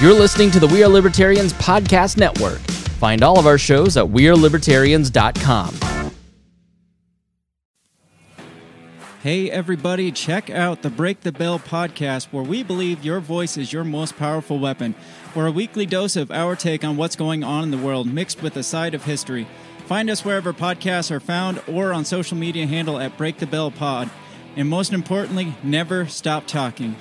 You're listening to the We Are Libertarians Podcast Network. Find all of our shows at WeareLibertarians.com. Hey, everybody, check out the Break the Bell podcast, where we believe your voice is your most powerful weapon. For a weekly dose of our take on what's going on in the world, mixed with a side of history. Find us wherever podcasts are found or on social media handle at Break the Bell Pod. And most importantly, never stop talking.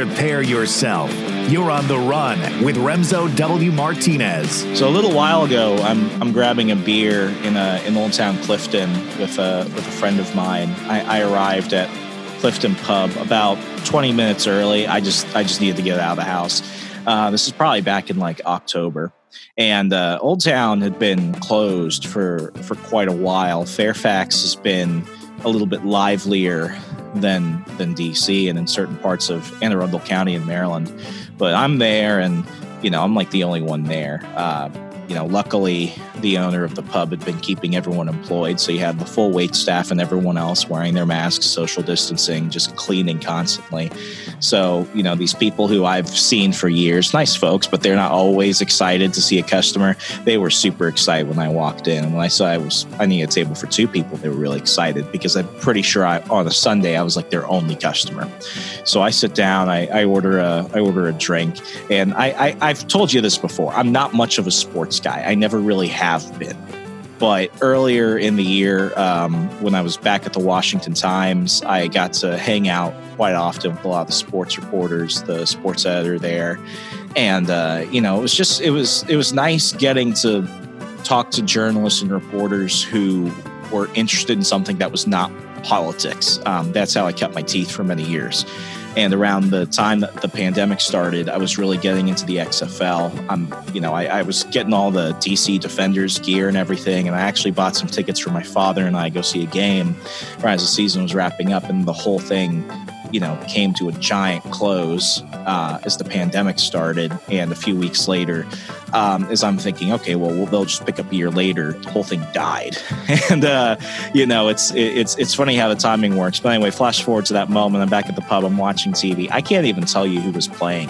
Prepare yourself. You're on the run with Remso W. Martinez. So a little while ago, I'm I'm grabbing a beer in a in Old Town Clifton with a with a friend of mine. I, I arrived at Clifton Pub about 20 minutes early. I just I just needed to get out of the house. Uh, this is probably back in like October, and uh, Old Town had been closed for for quite a while. Fairfax has been a little bit livelier than than DC and in certain parts of Anne Arundel County in Maryland. But I'm there, and you know I'm like the only one there. Uh, you know, luckily the owner of the pub had been keeping everyone employed, so you had the full wait staff and everyone else wearing their masks, social distancing, just cleaning constantly. So you know these people who I've seen for years, nice folks, but they're not always excited to see a customer. They were super excited when I walked in, and when I saw I was I need a table for two people, they were really excited because I'm pretty sure I, on a Sunday I was like their only customer. So I sit down, I, I order a I order a drink, and I, I I've told you this before. I'm not much of a sports guy. I never really have been. But earlier in the year, um, when I was back at the Washington Times, I got to hang out quite often with a lot of the sports reporters, the sports editor there, and uh, you know, it was just it was it was nice getting to talk to journalists and reporters who were interested in something that was not politics. Um, that's how I kept my teeth for many years. And around the time that the pandemic started, I was really getting into the XFL. I'm, you know, I, I, was getting all the DC Defenders gear and everything, and I actually bought some tickets for my father and I go see a game right as the season was wrapping up, and the whole thing you know came to a giant close uh, as the pandemic started and a few weeks later um, as i'm thinking okay well, they'll just pick up a year later the whole thing died. And uh, you know it's it's it's funny how the timing works. But anyway flash forward to that moment i'm back at the pub i'm watching tv i can't even tell you who was playing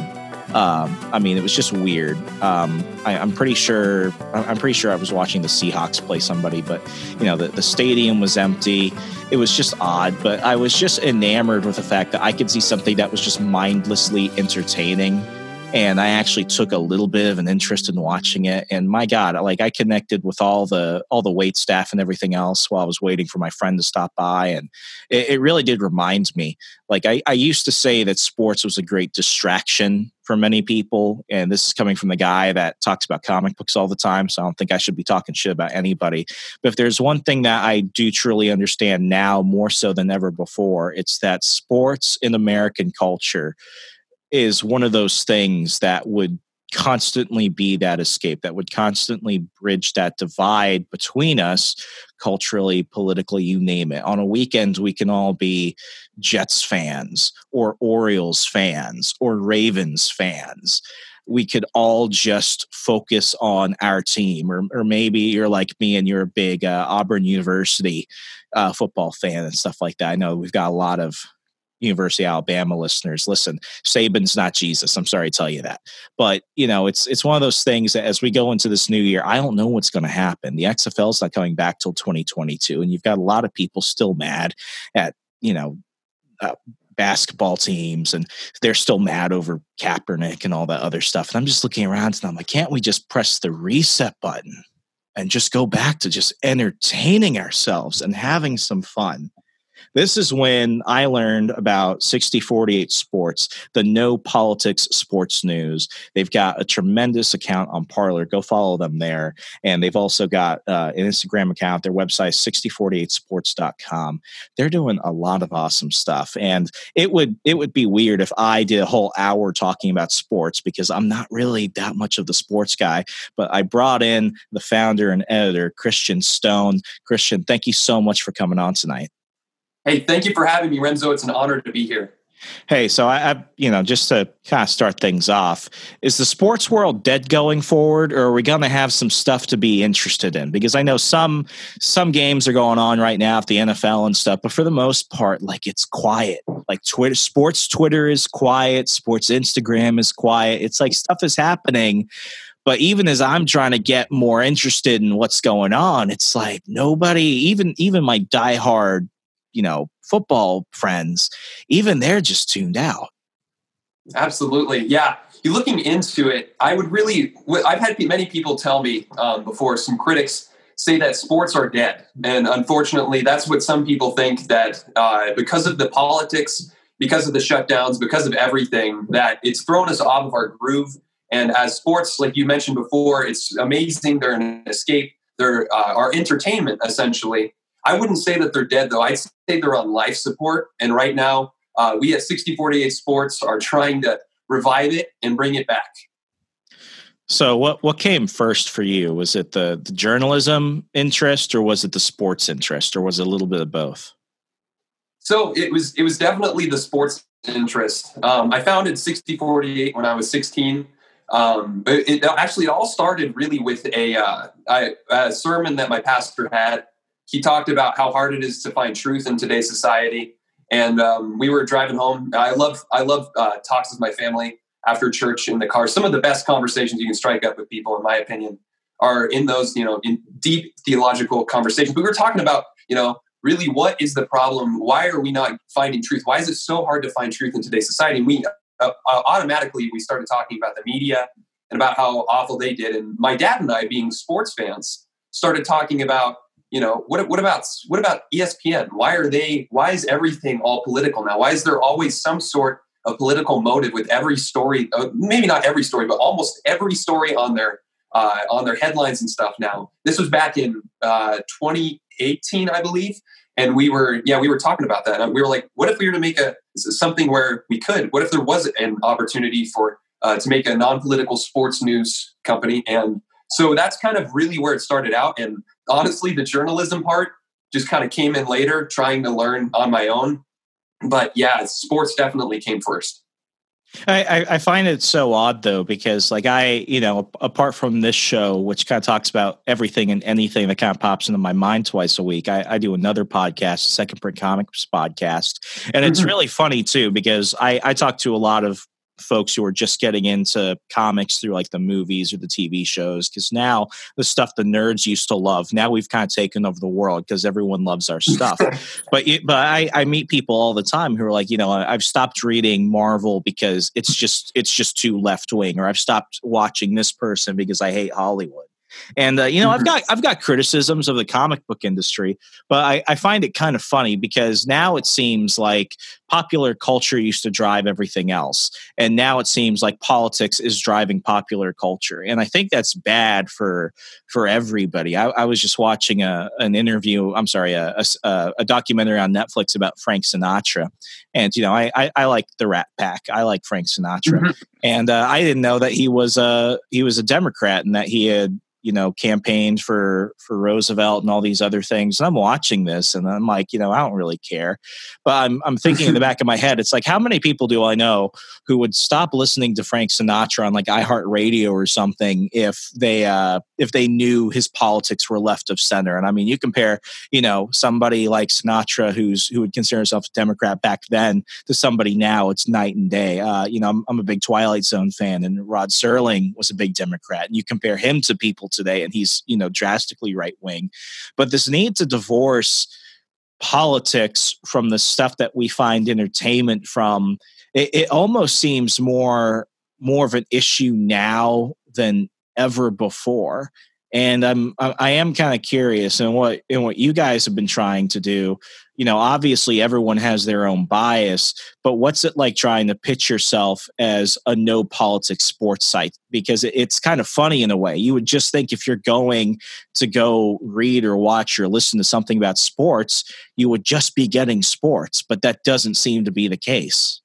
um, I mean, it was just weird. Um, I, am pretty sure. I'm pretty sure I was watching the Seahawks play somebody, but you know, the, the stadium was empty. It was just odd, but I was just enamored with the fact that I could see something that was just mindlessly entertaining and I actually took a little bit of an interest in watching it. And my God, like I connected with all the all the wait staff and everything else while I was waiting for my friend to stop by, and it, it really did remind me. Like I, I used to say that sports was a great distraction for many people, and this is coming from the guy that talks about comic books all the time. So I don't think I should be talking shit about anybody. But if there's one thing that I do truly understand now more so than ever before, it's that sports in American culture is one of those things that would constantly be that escape that would constantly bridge that divide between us culturally politically you name it. On a weekend we can all be jets fans or orioles fans or ravens fans. We could all just focus on our team or, or maybe you're like me and you're a big uh, auburn university uh, football fan and stuff like that. I know we've got a lot of University of Alabama listeners, listen, Saban's not Jesus. I'm sorry to tell you that. But, you know, it's it's one of those things that as we go into this new year, I don't know what's going to happen. The XFL is not coming back till 2022 and you've got a lot of people still mad at, you know, uh, basketball teams and they're still mad over Kaepernick and all that other stuff. And I'm just looking around and I'm like, can't we just press the reset button and just go back to just entertaining ourselves and having some fun? This is when I learned about 6048 Sports, the no politics sports news. They've got a tremendous account on Parler. Go follow them there. And they've also got uh, an Instagram account. Their website, 6048sports.com. They're doing a lot of awesome stuff. And it would it would be weird if I did a whole hour talking about sports because I'm not really that much of the sports guy. But I brought in the founder and editor, Christian Stone. Christian, thank you so much for coming on tonight. Hey, thank you for having me, Remso. It's an honor to be here. Hey, so I, I, you know, just to kind of start things off, is the sports world dead going forward, or are we going to have some stuff to be interested in? Because I know some some games are going on right now at the NFL and stuff, but for the most part, like it's quiet. Like Twitter, sports Twitter is quiet, sports Instagram is quiet. It's like stuff is happening, but even as I'm trying to get more interested in what's going on, it's like nobody, even even my diehard, you know, football friends, even they're just tuned out. Absolutely, yeah. You looking into it, I would really. I've had many people tell me um, before. Some critics say that sports are dead, and unfortunately, that's what some people think. That uh, because of the politics, because of the shutdowns, because of everything, that it's thrown us off of our groove and as sports, like you mentioned before, it's amazing. They're an escape. They're uh, our entertainment, essentially. I wouldn't say that they're dead, though. I'd say they're on life support. And right now, uh, we at 6048 Sports are trying to revive it and bring it back. So, what what came first for you? Was it the, the journalism interest, or was it the sports interest, or was it a little bit of both? So it was it was definitely the sports interest. Um, I founded 6048 when I was 16. Um, it, it, actually all started really with a, uh, I, a sermon that my pastor had. He talked about how hard it is to find truth in today's society, and um, we were driving home. I love I love uh, talks with my family after church in the car. Some of the best conversations you can strike up with people, in my opinion, are in those you know in deep theological conversations. We were talking about you know really what is the problem? Why are we not finding truth? Why is it so hard to find truth in today's society? And we uh, uh, automatically we started talking about the media and about how awful they did. And my dad and I, being sports fans, started talking about you know what what about what about ESPN? Why are they? Why is everything all political now? Why is there always some sort of political motive with every story? Uh, maybe not every story, but almost every story on their uh, on their headlines and stuff. Now this was back in uh, 2018, I believe, and we were yeah we were talking about that And we were like what if we were to make a something where we could what if there was an opportunity for uh, to make a non-political sports news company and so that's kind of really where it started out. And honestly the journalism part just kind of came in later trying to learn on my own. But yeah sports definitely came first. I, I find it so odd though because like I you know apart from this show which kind of talks about everything and anything that kind of pops into my mind twice a week I, I do another podcast Second Print Comics podcast. And it's mm-hmm. really funny too because I I talk to a lot of folks who are just getting into comics through like the movies or the TV shows. Because now the stuff the nerds used to love, now we've kind of taken over the world because everyone loves our stuff. but but I, I meet people all the time who are like, you know, I've stopped reading Marvel because it's just it's just too left wing, or I've stopped watching this person because I hate Hollywood. And uh, you know, I've mm-hmm. got I've got criticisms of the comic book industry, but I, I find it kind of funny because now it seems like popular culture used to drive everything else, and now it seems like politics is driving popular culture, and I think that's bad for for everybody. I, I was just watching a an interview. I'm sorry, a, a, a documentary on Netflix about Frank Sinatra, and you know, I I, I like the Rat Pack. I like Frank Sinatra, mm-hmm. and uh, I didn't know that he was a he was a Democrat and that he had you know campaigned for for Roosevelt and all these other things and I'm watching this and I'm like you know I don't really care. But I'm I'm thinking in the back of my head it's like how many people do I know who would stop listening to Frank Sinatra on like iHeartRadio or something if they uh if they knew his politics were left of center? And I mean you compare you know somebody like Sinatra who's who would consider himself a Democrat back then to somebody now it's night and day. Uh you know I'm, I'm a big Twilight Zone fan and Rod Serling was a big Democrat and you compare him to people today and he's you know drastically right wing but this need to divorce politics from the stuff that we find entertainment from it, it almost seems more more of an issue now than ever before and I'm I am kind of curious in what in what you guys have been trying to do. You know, obviously everyone has their own bias, but what's it like trying to pitch yourself as a no politics sports site? Because it's kind of funny in a way. You would just think if you're going to go read or watch or listen to something about sports, you would just be getting sports, but that doesn't seem to be the case.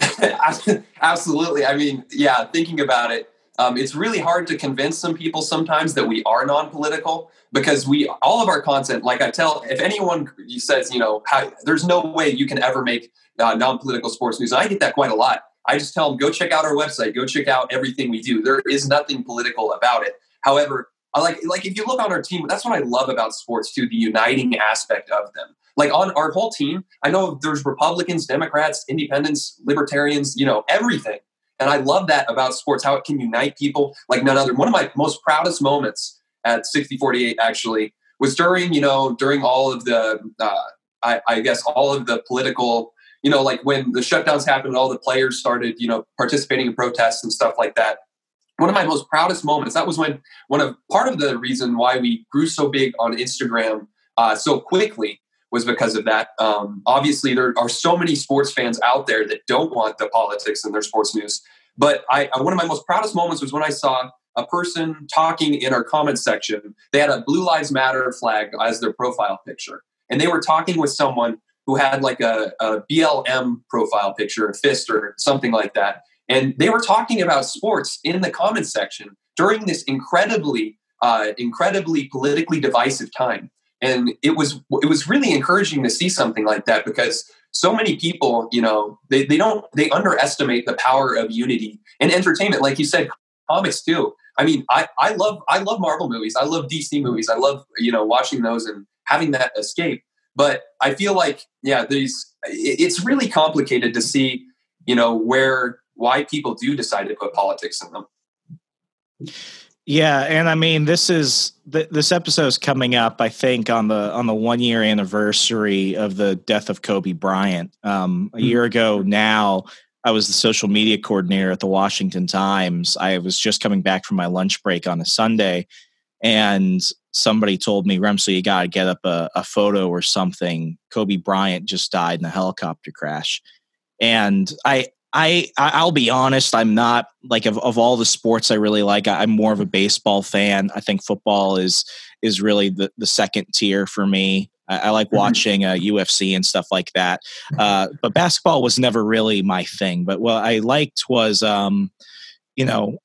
Absolutely. I mean, yeah, thinking about it, um, it's really hard to convince some people sometimes that we are non-political because we all of our content like i tell if anyone says you know how, there's no way you can ever make uh, non-political sports news and i get that quite a lot. I just tell them go check out our website. Go check out everything we do. There is nothing political about it. However I like like if you look on our team that's what i love about sports too the uniting aspect of them. Like on our whole team i know there's republicans democrats independents libertarians you know everything and I love that about sports, how it can unite people like none other. One of my most proudest moments at 6048 actually was during, you know, during all of the, uh, I, I guess, all of the political, you know, like when the shutdowns happened, and all the players started, you know, participating in protests and stuff like that. One of my most proudest moments, that was when one of part of the reason why we grew so big on Instagram uh, so quickly was because of that. Um, obviously, there are so many sports fans out there that don't want the politics in their sports news. But I, one of my most proudest moments was when I saw a person talking in our comments section. They had a Blue Lives Matter flag as their profile picture, and they were talking with someone who had like a, a BLM profile picture, a fist or something like that. And they were talking about sports in the comments section during this incredibly, uh, incredibly politically divisive time and it was it was really encouraging to see something like that because so many people you know they, they don't they underestimate the power of unity and entertainment. Like you said comics too. I mean i i love i love marvel movies. I love dc movies. I love you know watching those and having that escape. But i feel like yeah these it's really complicated to see you know where why people do decide to put politics in them yeah, and I mean this is th- this episode is coming up. I think on the on the one year anniversary of the death of Kobe Bryant. Um, a year ago now, I was the social media coordinator at the Washington Times. I was just coming back from my lunch break on a Sunday, and somebody told me, "Remsley, you got to get up a, a photo or something." Kobe Bryant just died in a helicopter crash, and I I I'll be honest, I'm not like of, of all the sports I really like, I'm more of a baseball fan. I think football is is really the, the second tier for me. I, I like mm-hmm. watching uh, UFC and stuff like that. Uh, but basketball was never really my thing. But what I liked was, um, you know,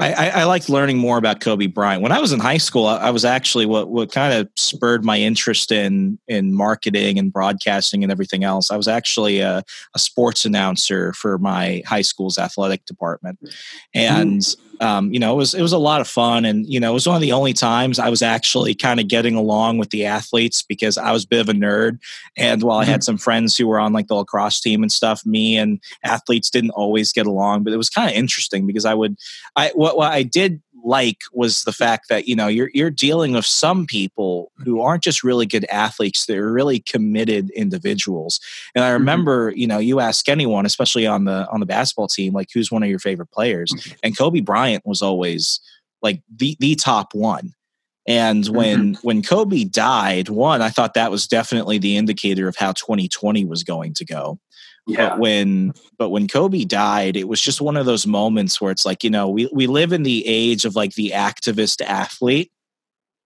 I, I, liked learning more about Kobe Bryant. When I was in high school, I, was actually what what kind of spurred my interest in in marketing and broadcasting and everything else. I was actually a, a sports announcer for my high school's athletic department, mm-hmm. and um, you know, it was it was a lot of fun, and you know, it was one of the only times I was actually kind of getting along with the athletes because I was a bit of a nerd, and while I had mm-hmm. some friends who were on like the lacrosse team and stuff, me and athletes didn't always get along, but it was kind of interesting because I would, I what, what I did like was the fact that you know you're you're dealing with some people who aren't just really good athletes they're really committed individuals and i mm-hmm. remember mm-hmm. you know you ask anyone especially on the on the basketball team like who's one of your favorite players mm-hmm. and kobe bryant was always like the the top one and when mm-hmm. when kobe died one i thought that was definitely the indicator of how 2020 was going to go yeah. But when but when Kobe died, it was just one of those moments where it's like, you know, we, we live in the age of like the activist athlete.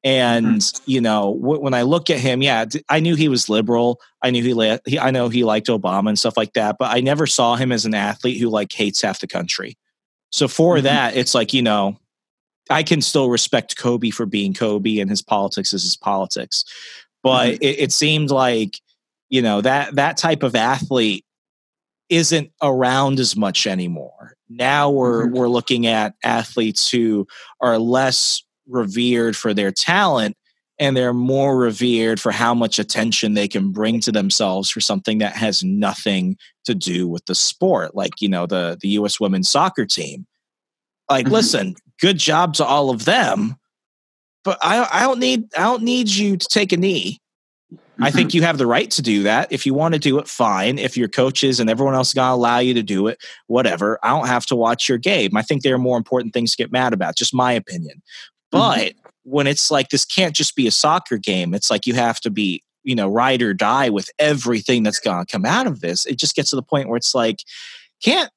And mm-hmm. you know, w- when I look at him, yeah, I knew he was liberal. I knew he, la- he, I know he liked Obama and stuff like that, but I never saw him as an athlete who like hates half the country. So for mm-hmm. that, it's like you know, I can still respect Kobe for being Kobe and his politics is his politics, but mm-hmm. it, it seemed like you know that that type of athlete isn't around as much anymore. Now we're mm-hmm. we're looking at athletes who are less revered for their talent and they're more revered for how much attention they can bring to themselves for something that has nothing to do with the sport like you know the the US women's soccer team like mm-hmm. listen good job to all of them but I I don't need I don't need you to take a knee I think mm-hmm. you have the right to do that. If you want to do it, fine. If your coaches and everyone else going to allow you to do it, whatever. I don't have to watch your game. I think there are more important things to get mad about, just my opinion. Mm-hmm. But mm-hmm. when it's like this can't just be a soccer game, it's like you have to be, you know, ride or die with everything that's going to come out of this. It just gets to the point where it's like, can't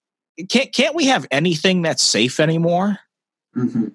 can't can't we have anything that's safe anymore? Mm-hmm.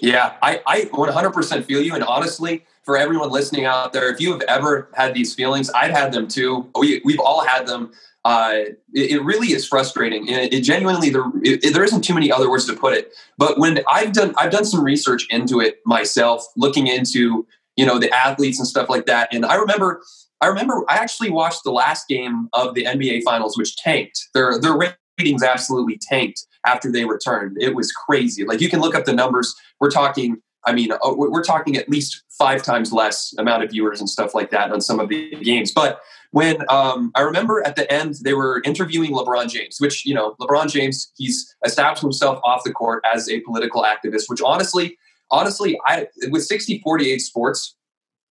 Yeah, I, I 100% feel you. And honestly, for everyone listening out there, if you have ever had these feelings, I've had them too. We, we've all had them. Uh, it, it, really is frustrating, it, it genuinely there, it, there isn't too many other words to put it. But when I've done I've done some research into it myself, looking into you know the athletes and stuff like that, and I remember I remember I actually watched the last game of the NBA Finals, which tanked. Their their ratings absolutely tanked after they returned. It was crazy. Like you can look up the numbers. We're talking. I mean, uh, we're talking at least five times less amount of viewers and stuff like that on some of the games. But when um, I remember at the end they were interviewing LeBron James, which you know LeBron James he's established himself off the court as a political activist. Which honestly, honestly, I with 60 48 sports,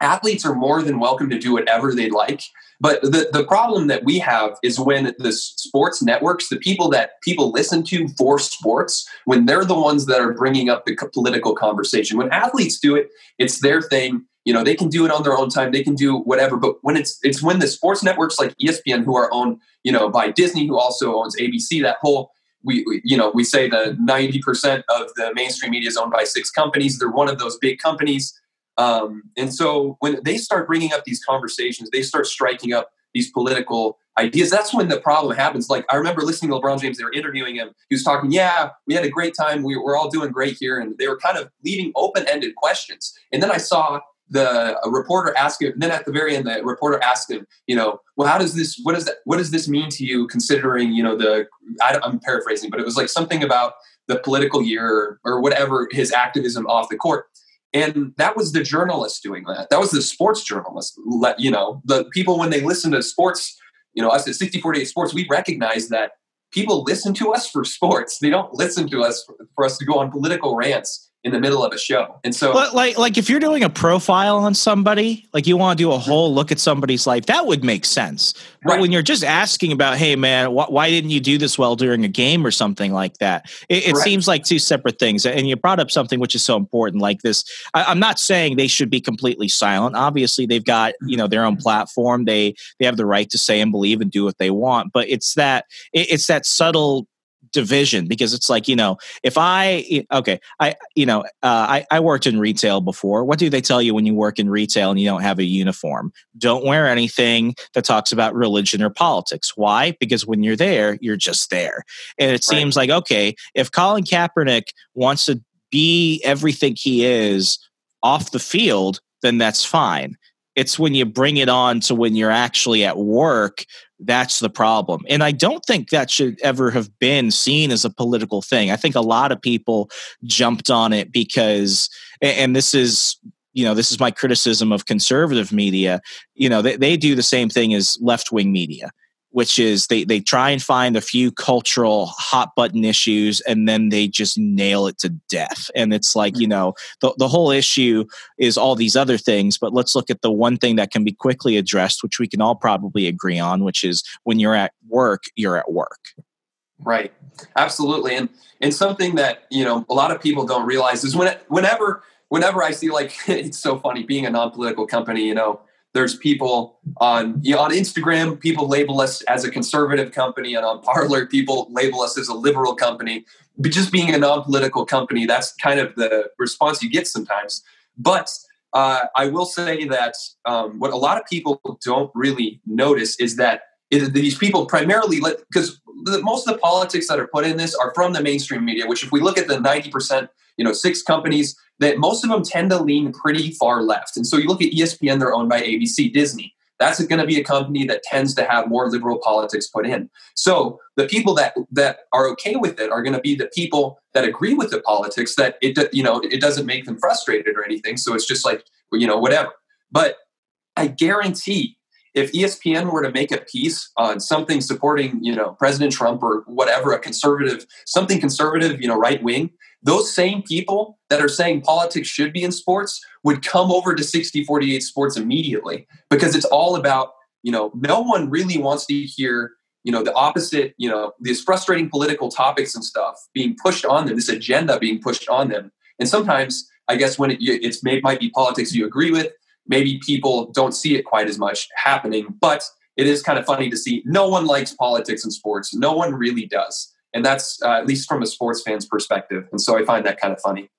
athletes are more than welcome to do whatever they'd like. But the, the problem that we have is when the sports networks, the people that people listen to for sports, when they're the ones that are bringing up the political conversation. When athletes do it, it's their thing. You know, they can do it on their own time. They can do whatever. But when it's it's when the sports networks like ESPN, who are owned, you know, by Disney, who also owns ABC, that whole we, we, you know we say that 90% of the mainstream media is owned by six companies they're one of those big companies um, and so when they start bringing up these conversations, they start striking up these political ideas. That's when the problem happens. Like I remember listening to LeBron James, they were interviewing him. He was talking, yeah, we had a great time. We, we're all doing great here. And they were kind of leaving open-ended questions. And then I saw the reporter ask him, then at the very end, the reporter asked him, you know, well, how does this, what does that, what does this mean to you considering, you know, the, I, am paraphrasing, but it was like something about the political year or whatever, his activism off the court. And that was the journalist doing that. That was the sports journalist. Let you know, the people when they listen to sports, you know, us at 6048 Sports, we recognize that people listen to us for sports. They don't listen to us for, for us to go on political rants in the middle of a show. And so but like like if you're doing a profile on somebody, like you want to do a whole look at somebody's life, that would make sense. But right. when you're just asking about, hey man, wh- why didn't you do this well during a game or something like that? It, it seems like two separate things. And you brought up something which is so important, like this. I, am not saying they should be completely silent. Obviously, they've got you know their own platform. They they have the right to say and believe and do what they want. But it's that it, it's that subtle division because it's like you know if i okay i you know uh, I, I worked in retail before. What do they tell you when you work in retail and you don't have a uniform? Don't wear anything that talks about religion or politics. Why? Because when you're there you're just there. And it right. seems like okay if colin kaepernick wants to be everything he is off the field then that's fine it's when you bring it on to when you're actually at work that's the problem. And I don't think that should ever have been seen as a political thing. I think a lot of people jumped on it because, and this is, you know, this is my criticism of conservative media. You know, they, they do the same thing as left wing media which is they they try and find a few cultural hot button issues and then they just nail it to death. And it's like you mm. know the, the whole issue is all these other things but let's look at the one thing that can be quickly addressed which we can all probably agree on which is when you're at work you're at work. Right. Absolutely. And and something that you know a lot of people don't realize is when whenever whenever i see like it's so funny being a non-political company you know there's people on you know, on Instagram, people label us as a conservative company, and on Parler, people label us as a liberal company. But just being a non-political company, that's kind of the response you get sometimes. But uh, I will say that um, what a lot of people don't really notice is that it, these people primarily because most of the politics that are put in this are from the mainstream media. Which, if we look at the ninety percent, you know, six companies that most of them tend to lean pretty far left. And so you look at ESPN, they're owned by ABC, Disney. That's going to be a company that tends to have more liberal politics put in. So the people that that are okay with it are going to be the people that agree with the politics. That it you know it doesn't make them frustrated or anything. So it's just like you know whatever. But I guarantee if ESPN were to make a piece on something supporting, you know, President Trump or whatever, a conservative, something conservative, you know, right wing, those same people that are saying politics should be in sports would come over to 6048 sports immediately because it's all about you know no one really wants to hear you know the opposite you know these frustrating political topics and stuff being pushed on them this agenda being pushed on them. And sometimes i guess when it, it's may, might be politics you agree with maybe people don't see it quite as much happening but it is kind of funny to see no one likes politics and sports. No one really does and that's uh, at least from a sports fan's perspective. And so I find that kind of funny.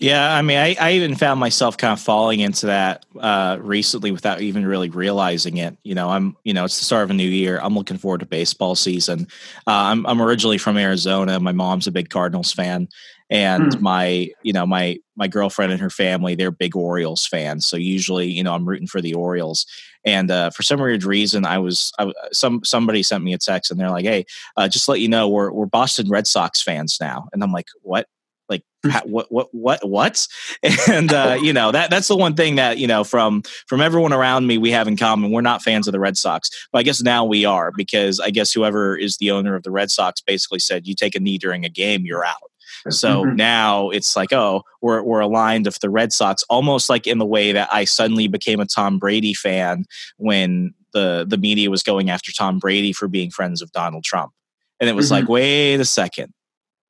Yeah, I mean, I, I even found myself kind of falling into that uh, recently without even really realizing it. You know, I'm, you know, it's the start of a new year. I'm looking forward to baseball season. Uh, I'm, I'm originally from Arizona. My mom's a big Cardinals fan, and hmm. my, you know, my my girlfriend and her family, they're big Orioles fans. So usually, you know, I'm rooting for the Orioles. And uh, for some weird reason, I was I, some somebody sent me a text, and they're like, "Hey, uh, just let you know, we're we're Boston Red Sox fans now." And I'm like, "What?" like what what what what and uh, you know that that's the one thing that you know from from everyone around me we have in common we're not fans of the red sox but i guess now we are because i guess whoever is the owner of the red sox basically said you take a knee during a game you're out so mm-hmm. now it's like, oh, we're we're aligned with the Red Sox, almost like in the way that I suddenly became a Tom Brady fan when the the media was going after Tom Brady for being friends of Donald Trump. And it was mm-hmm. like, wait a second.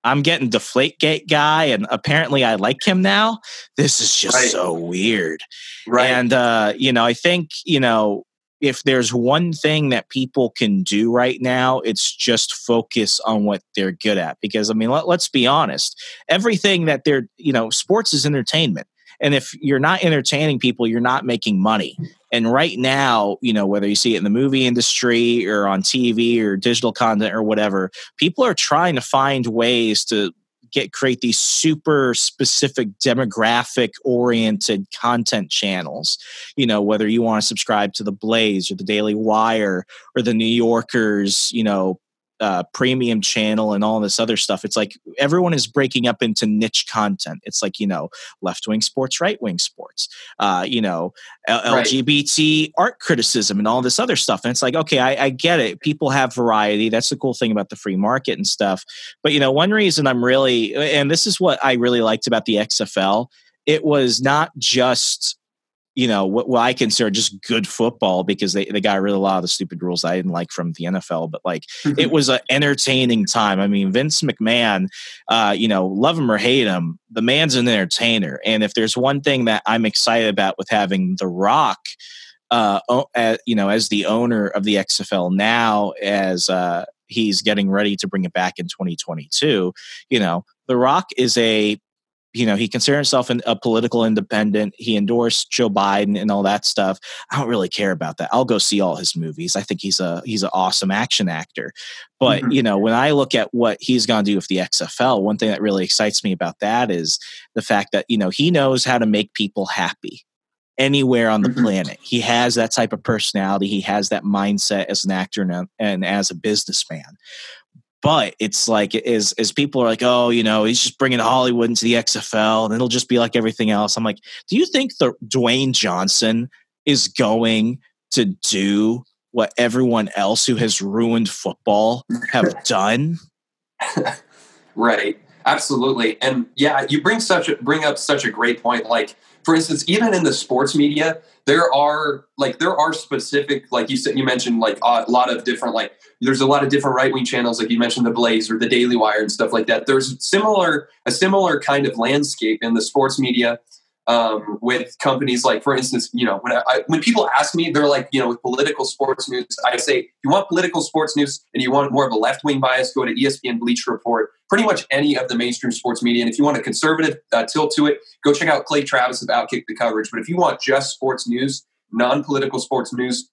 I'm getting Deflategate guy, and apparently I like him now. This is just right. so weird. Right. And uh, you know, I think, you know, if there's one thing that people can do right now, it's just focus on what they're good at. Because I mean, let, let's be honest, everything that they're, you know, sports is entertainment. And if you're not entertaining people, you're not making money. And right now, you know, whether you see it in the movie industry or on TV or digital content or whatever, people are trying to find ways to get create these super specific demographic oriented content channels. You know whether you want to subscribe to the blaze or the daily wire or the new yorkers you know uh, premium channel and all this other stuff. It's like everyone is breaking up into niche content. It's like you know left wing sports, right wing sports, uh, you know L- right. LGBT art criticism and all this other stuff. And it's like okay, I, I get it. People have variety. That's the cool thing about the free market and stuff. But you know, one reason I'm really and this is what I really liked about the XFL. It was not just you know what, what I consider just good football because they, they got rid of a lot of the stupid rules I didn't like from the NFL. But like it was an entertaining time. I mean, Vince McMahon, uh, you know, love him or hate him, the man's an entertainer. And if there's one thing that I'm excited about with having The Rock, uh, uh, you know, as the owner of the XFL now, as uh, he's getting ready to bring it back in 2022, you know, The Rock is a you know, he considered himself an, a political independent. He endorsed Joe Biden and all that stuff. I don't really care about that. I'll go see all his movies. I think he's a he's an awesome action actor. But mm-hmm. you know, when I look at what he's going to do with the XFL, one thing that really excites me about that is the fact that you know he knows how to make people happy anywhere on the mm-hmm. planet. He has that type of personality. He has that mindset as an actor and, and as a businessman but it's like as as people are like, oh, you know, he's just bringing Hollywood into the XFL, and it'll just be like everything else. I'm like, do you think the Dwayne Johnson is going to do what everyone else who has ruined football have done? right, absolutely, and yeah, you bring such a, bring up such a great point. Like, for instance, even in the sports media, there are like there are specific like you said you mentioned like a lot of different like there's a lot of different right wing channels like you mentioned the Blaze or the Daily Wire and stuff like that. There's similar a similar kind of landscape in the sports media um, with companies like, for instance, you know, when I, when people ask me, they're like, you know, with political sports news, I say, if you want political sports news and you want more of a left wing bias, go to ESPN Bleacher Report, pretty much any of the mainstream sports media. And if you want a conservative uh, tilt to it, go check out Clay Travis of Outkick the Coverage. But if you want just sports news, non political sports news,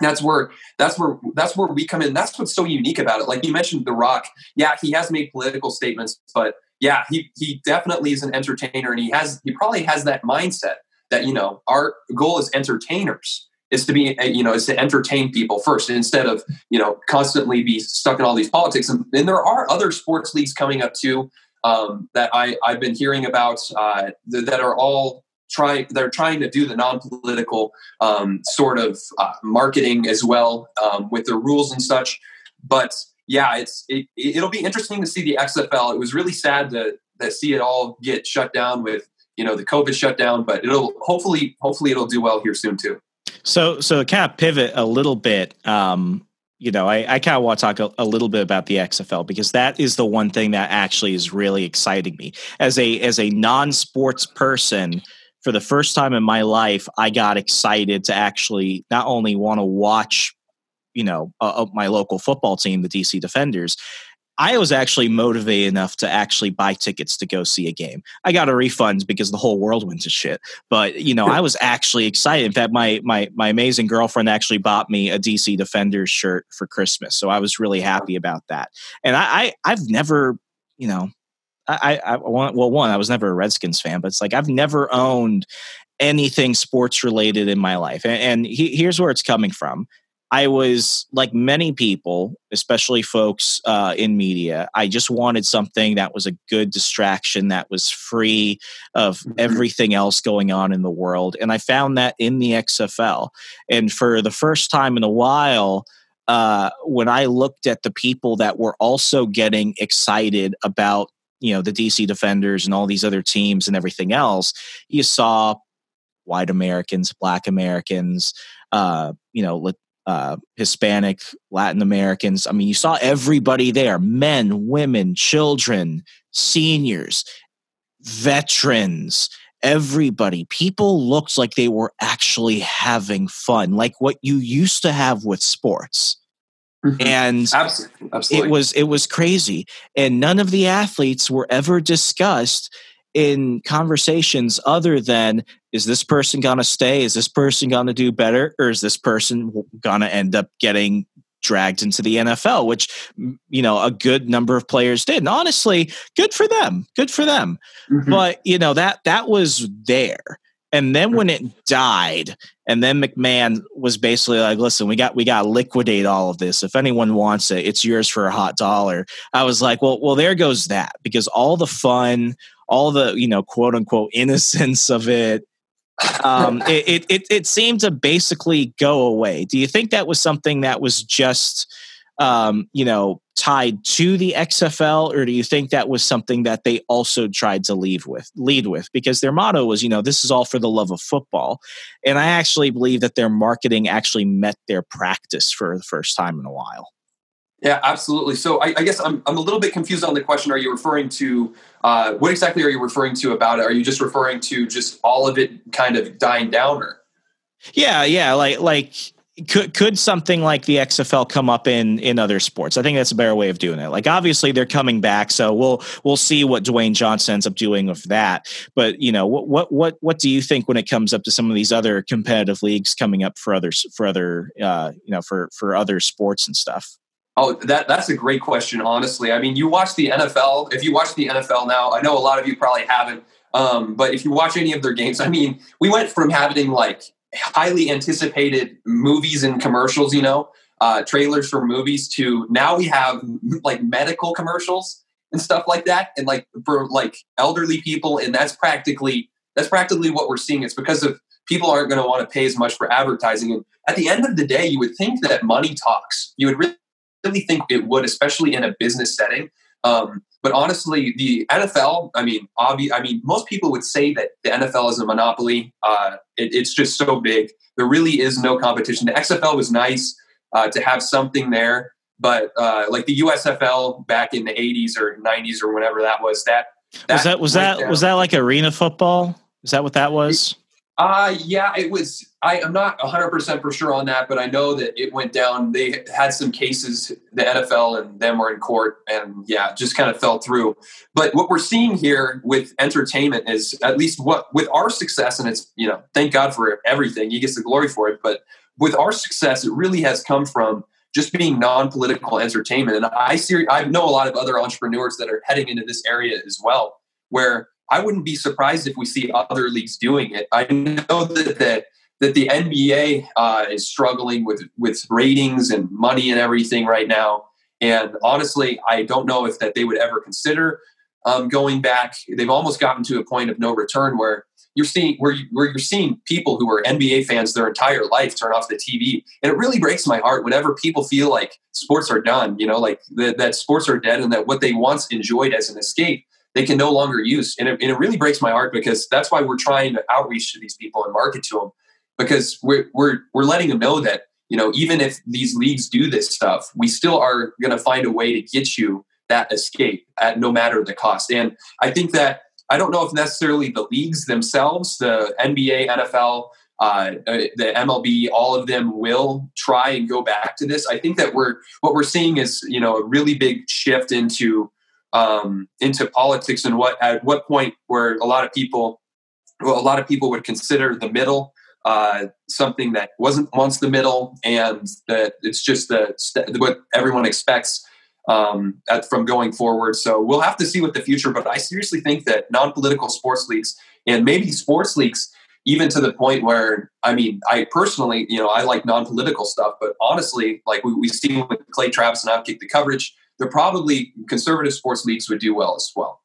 that's where that's where that's where we come in. That's what's so unique about it. Like you mentioned, The Rock. Yeah, he has made political statements, but yeah, he he definitely is an entertainer, and he has he probably has that mindset that you know our goal as entertainers is to be you know is to entertain people first instead of you know constantly be stuck in all these politics. And, and there are other sports leagues coming up too um, that I I've been hearing about uh, that are all trying they're trying to do the non-political um, sort of uh, marketing as well um, with their rules and such but yeah it's it, it'll be interesting to see the xfl it was really sad to, to see it all get shut down with you know the covid shutdown but it'll hopefully hopefully it'll do well here soon too. So so kind of pivot a little bit? Um you know, I, I kind of want to talk a, a, little bit about the XFL because that is the one thing that actually is really exciting me. As a as a non sports person for the first time in my life, I got excited to actually not only want to watch, you know, uh, my local football team, the DC Defenders. I was actually motivated enough to actually buy tickets to go see a game. I got a refund because the whole world went to shit. But you know, I was actually excited. In fact, my my my amazing girlfriend actually bought me a DC Defenders shirt for Christmas, so I was really happy about that. And I, I I've never, you know, I, I want well one I was never a Redskins fan, but it's like I've never owned anything sports related in my life, and, and he, here's where it's coming from. I was like many people, especially folks uh, in media. I just wanted something that was a good distraction, that was free of mm-hmm. everything else going on in the world, and I found that in the XFL. And for the first time in a while, uh, when I looked at the people that were also getting excited about you know the DC Defenders and all these other teams and everything else, you saw white Americans, black Americans, uh, you know, uh, Hispanic, Latin Americans. I mean, you saw everybody there men, women, children, seniors, veterans, everybody. People looked like they were actually having fun, like what you used to have with sports. Mm-hmm. And absolutely. Absolutely. it was it was crazy. And none of the athletes were ever discussed in conversations other than is this person going to stay? Is this person going to do better? Or is this person going to end up getting dragged into the NFL, which, you know, a good number of players did. And honestly, good for them. Good for them. Mm-hmm. But, you know, that, that was there. And then when it died, and then McMahon was basically like, "Listen, we got we got to liquidate all of this. If anyone wants it, it's yours for a hot dollar." I was like, "Well, well, there goes that." Because all the fun, all the you know, quote unquote innocence of it, um, it, it, it it seemed to basically go away. Do you think that was something that was just um, you know, tied to the XFL, or do you think that was something that they also tried to leave with, lead with? Because their motto was, you know, this is all for the love of football, and I actually believe that their marketing actually met their practice for the first time in a while. Yeah, absolutely. So I, I guess I'm I'm a little bit confused on the question. Are you referring to uh, what exactly are you referring to about it? Are you just referring to just all of it kind of dying down, or? Yeah, yeah, like like could could something like the XFL come up in in other sports? I think that's a better way of doing it. Like obviously they're coming back, so we'll we'll see what Dwayne Johnson ends up doing with that. But you know what what what what do you think when it comes up to some of these other competitive leagues coming up for others for other uh, you know for for other sports and stuff? Oh, that that's a great question. Honestly, I mean, you watch the NFL. If you watch the NFL now, I know a lot of you probably haven't. Um, but if you watch any of their games, I mean, we went from having like highly anticipated movies and commercials, you know, uh, trailers for movies to now we have like medical commercials and stuff like that. And like for like elderly people, and that's practically that's practically what we're seeing. It's because of people aren't going to want to pay as much for advertising. And at the end of the day, you would think that money talks. You would really, really think it would, especially in a business setting. Um, but honestly, the NFL, I mean, obvi- I mean, most people would say that the NFL is a monopoly. Uh, it, it's just so big. There really is no competition. The XFL was nice uh, to have something there, but uh, like the USFL back in the 80s or 90s or whenever that was, that, that was that was that down. was that like arena football? Is that what that was? Uh, yeah, it was. I, am not 100% for sure on that, but I know that it went down. They had some cases, the NFL and them were in court, and yeah, just kind of fell through. But what we're seeing here with entertainment is at least what, with our success, and it's, you know, thank God for everything. He gets the glory for it. But with our success, it really has come from just being non-political entertainment. And I see, I know a lot of other entrepreneurs that are heading into this area as well, where I wouldn't be surprised if we see other leagues doing it. I know that that, that the NBA uh, is struggling with with ratings and money and everything right now. And honestly, I don't know if that they would ever consider um, going back. They've almost gotten to a point of no return where you're seeing where, you, where you're seeing people who are NBA fans their entire life turn off the TV, and it really breaks my heart whenever people feel like sports are done. You know, like the, that sports are dead, and that what they once enjoyed as an escape they can no longer use. And it, and it really breaks my heart because that's why we're trying to outreach to these people and market to them because we're, we're, we're letting them know that, you know, even if these leagues do this stuff, we still are going to find a way to get you that escape at no matter the cost. And I think that I don't know if necessarily the leagues themselves, the NBA, NFL, uh, the MLB, all of them will try and go back to this. I think that we're what we're seeing is you know a really big shift into um, into politics and what at what point where a lot of people well, a lot of people would consider the middle uh, something that wasn't once the middle and that it's just the what everyone expects um, at, from going forward. So we'll have to see what the future. But I seriously think that non-political sports leagues and maybe sports leagues, even to the point where I mean, I personally, you know, I like non-political stuff, but honestly, like we, we see with Clay Travis and Outkick the Coverage, they're probably conservative sports leagues would do well as well.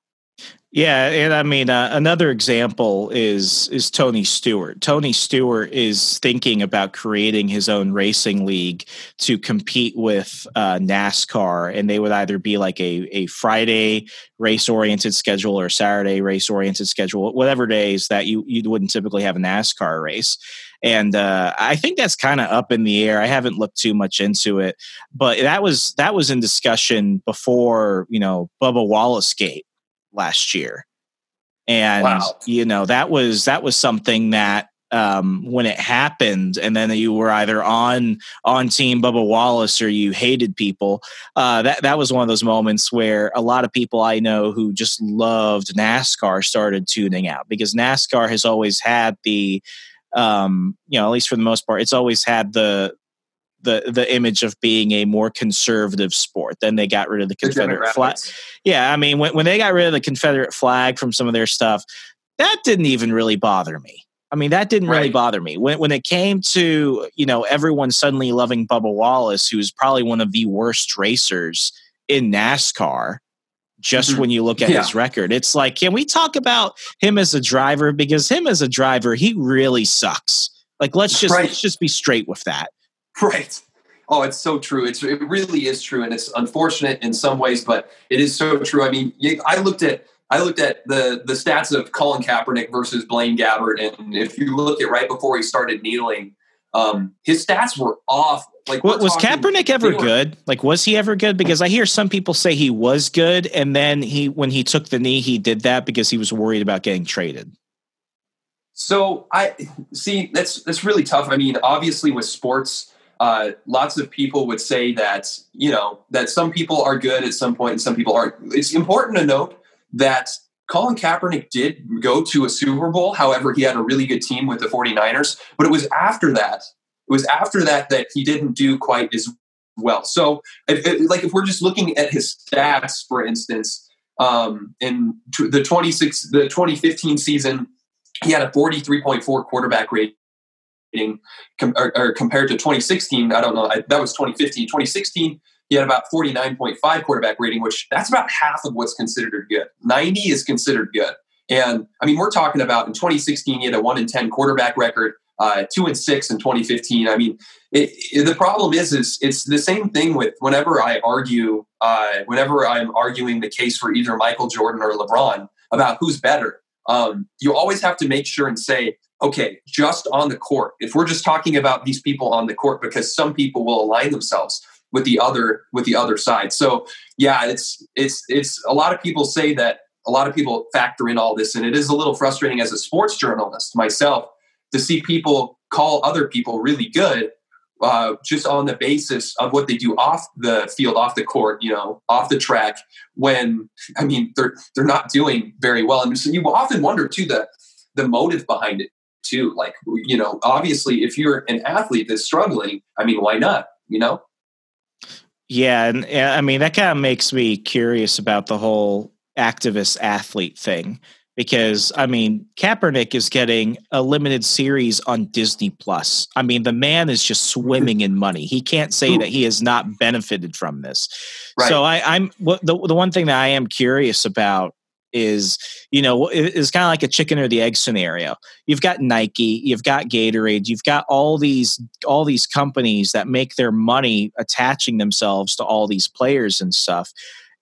Yeah, and I mean uh, another example is is Tony Stewart. Tony Stewart is thinking about creating his own racing league to compete with uh, NASCAR, and they would either be like a a Friday race oriented schedule or Saturday race oriented schedule, whatever days that you you wouldn't typically have a NASCAR race. And uh, I think that's kind of up in the air. I haven't looked too much into it, but that was that was in discussion before you know Bubba Wallace Gate last year. And wow. you know, that was that was something that um, when it happened, and then you were either on on Team Bubba Wallace or you hated people. Uh, that that was one of those moments where a lot of people I know who just loved NASCAR started tuning out because NASCAR has always had the, um, you know, at least for the most part, it's always had the the the image of being a more conservative sport. Then they got rid of the Confederate flag. Yeah, I mean, when when they got rid of the Confederate flag from some of their stuff, that didn't even really bother me. I mean, that didn't right. really bother me. When when it came to you know everyone suddenly loving Bubba Wallace, who's probably one of the worst racers in NASCAR. Just mm-hmm. when you look at yeah. his record, it's like, can we talk about him as a driver? Because him as a driver, he really sucks. Like, let's just right. let's just be straight with that. Right. Oh, it's so true. It's it really is true, and it's unfortunate in some ways, but it is so true. I mean, I looked at I looked at the the stats of Colin Kaepernick versus Blaine Gabbert, and if you look at right before he started kneeling, um, his stats were off. Like, was talking, Kaepernick ever were, good? Like, was he ever good? Because I hear some people say he was good, and then he when he took the knee, he did that because he was worried about getting traded. So I see that's that's really tough. I mean, obviously with sports uh, lots of people would say that you know that some people are good at some point and some people aren't. It's important to note that Colin Kaepernick did go to a Super Bowl. However, he had a really good team with the 49ers, but it was after that. It was after that that he didn't do quite as well. So, if, if, like if we're just looking at his stats, for instance, um, in t- the 26 the 2015 season, he had a 43.4 quarterback rating. com- or, or, compared to 2016. I don't know. I, that was 2015. 2016, he had about 49.5 quarterback rating, which that's about half of what's considered good. 90 is considered good. And I mean, we're talking about in 2016, he had a one in 10 quarterback record, uh, two and six in 2015. I mean, it, it, the problem is, is it's the same thing with whenever I argue, uh, whenever I'm arguing the case for either Michael Jordan or LeBron about who's better. Um, you always have to make sure and say, okay, just on the court, if we're just talking about these people on the court, because some people will align themselves with the other with the other side. So yeah, it's it's it's a lot of people say that a lot of people factor in all this, and it is a little frustrating as a sports journalist myself to see people call other people really good uh, just on the basis of what they do off the field, off the court, you know, off the track. When I mean, they're they're not doing very well, and so you often wonder too the the motive behind it too. Like, you know, obviously, if you're an athlete that's struggling, I mean, why not? You know? Yeah, and I mean that kind of makes me curious about the whole activist athlete thing because I mean Kaepernick is getting a limited series on Disney Plus. I mean the man is just swimming in money. He can't say that he has not benefited from this. Right. So I, I'm the the one thing that I am curious about is you know is kind of like a chicken or the egg scenario. You've got nike you've got gatorade you've got all these all these companies that make their money attaching themselves to all these players and stuff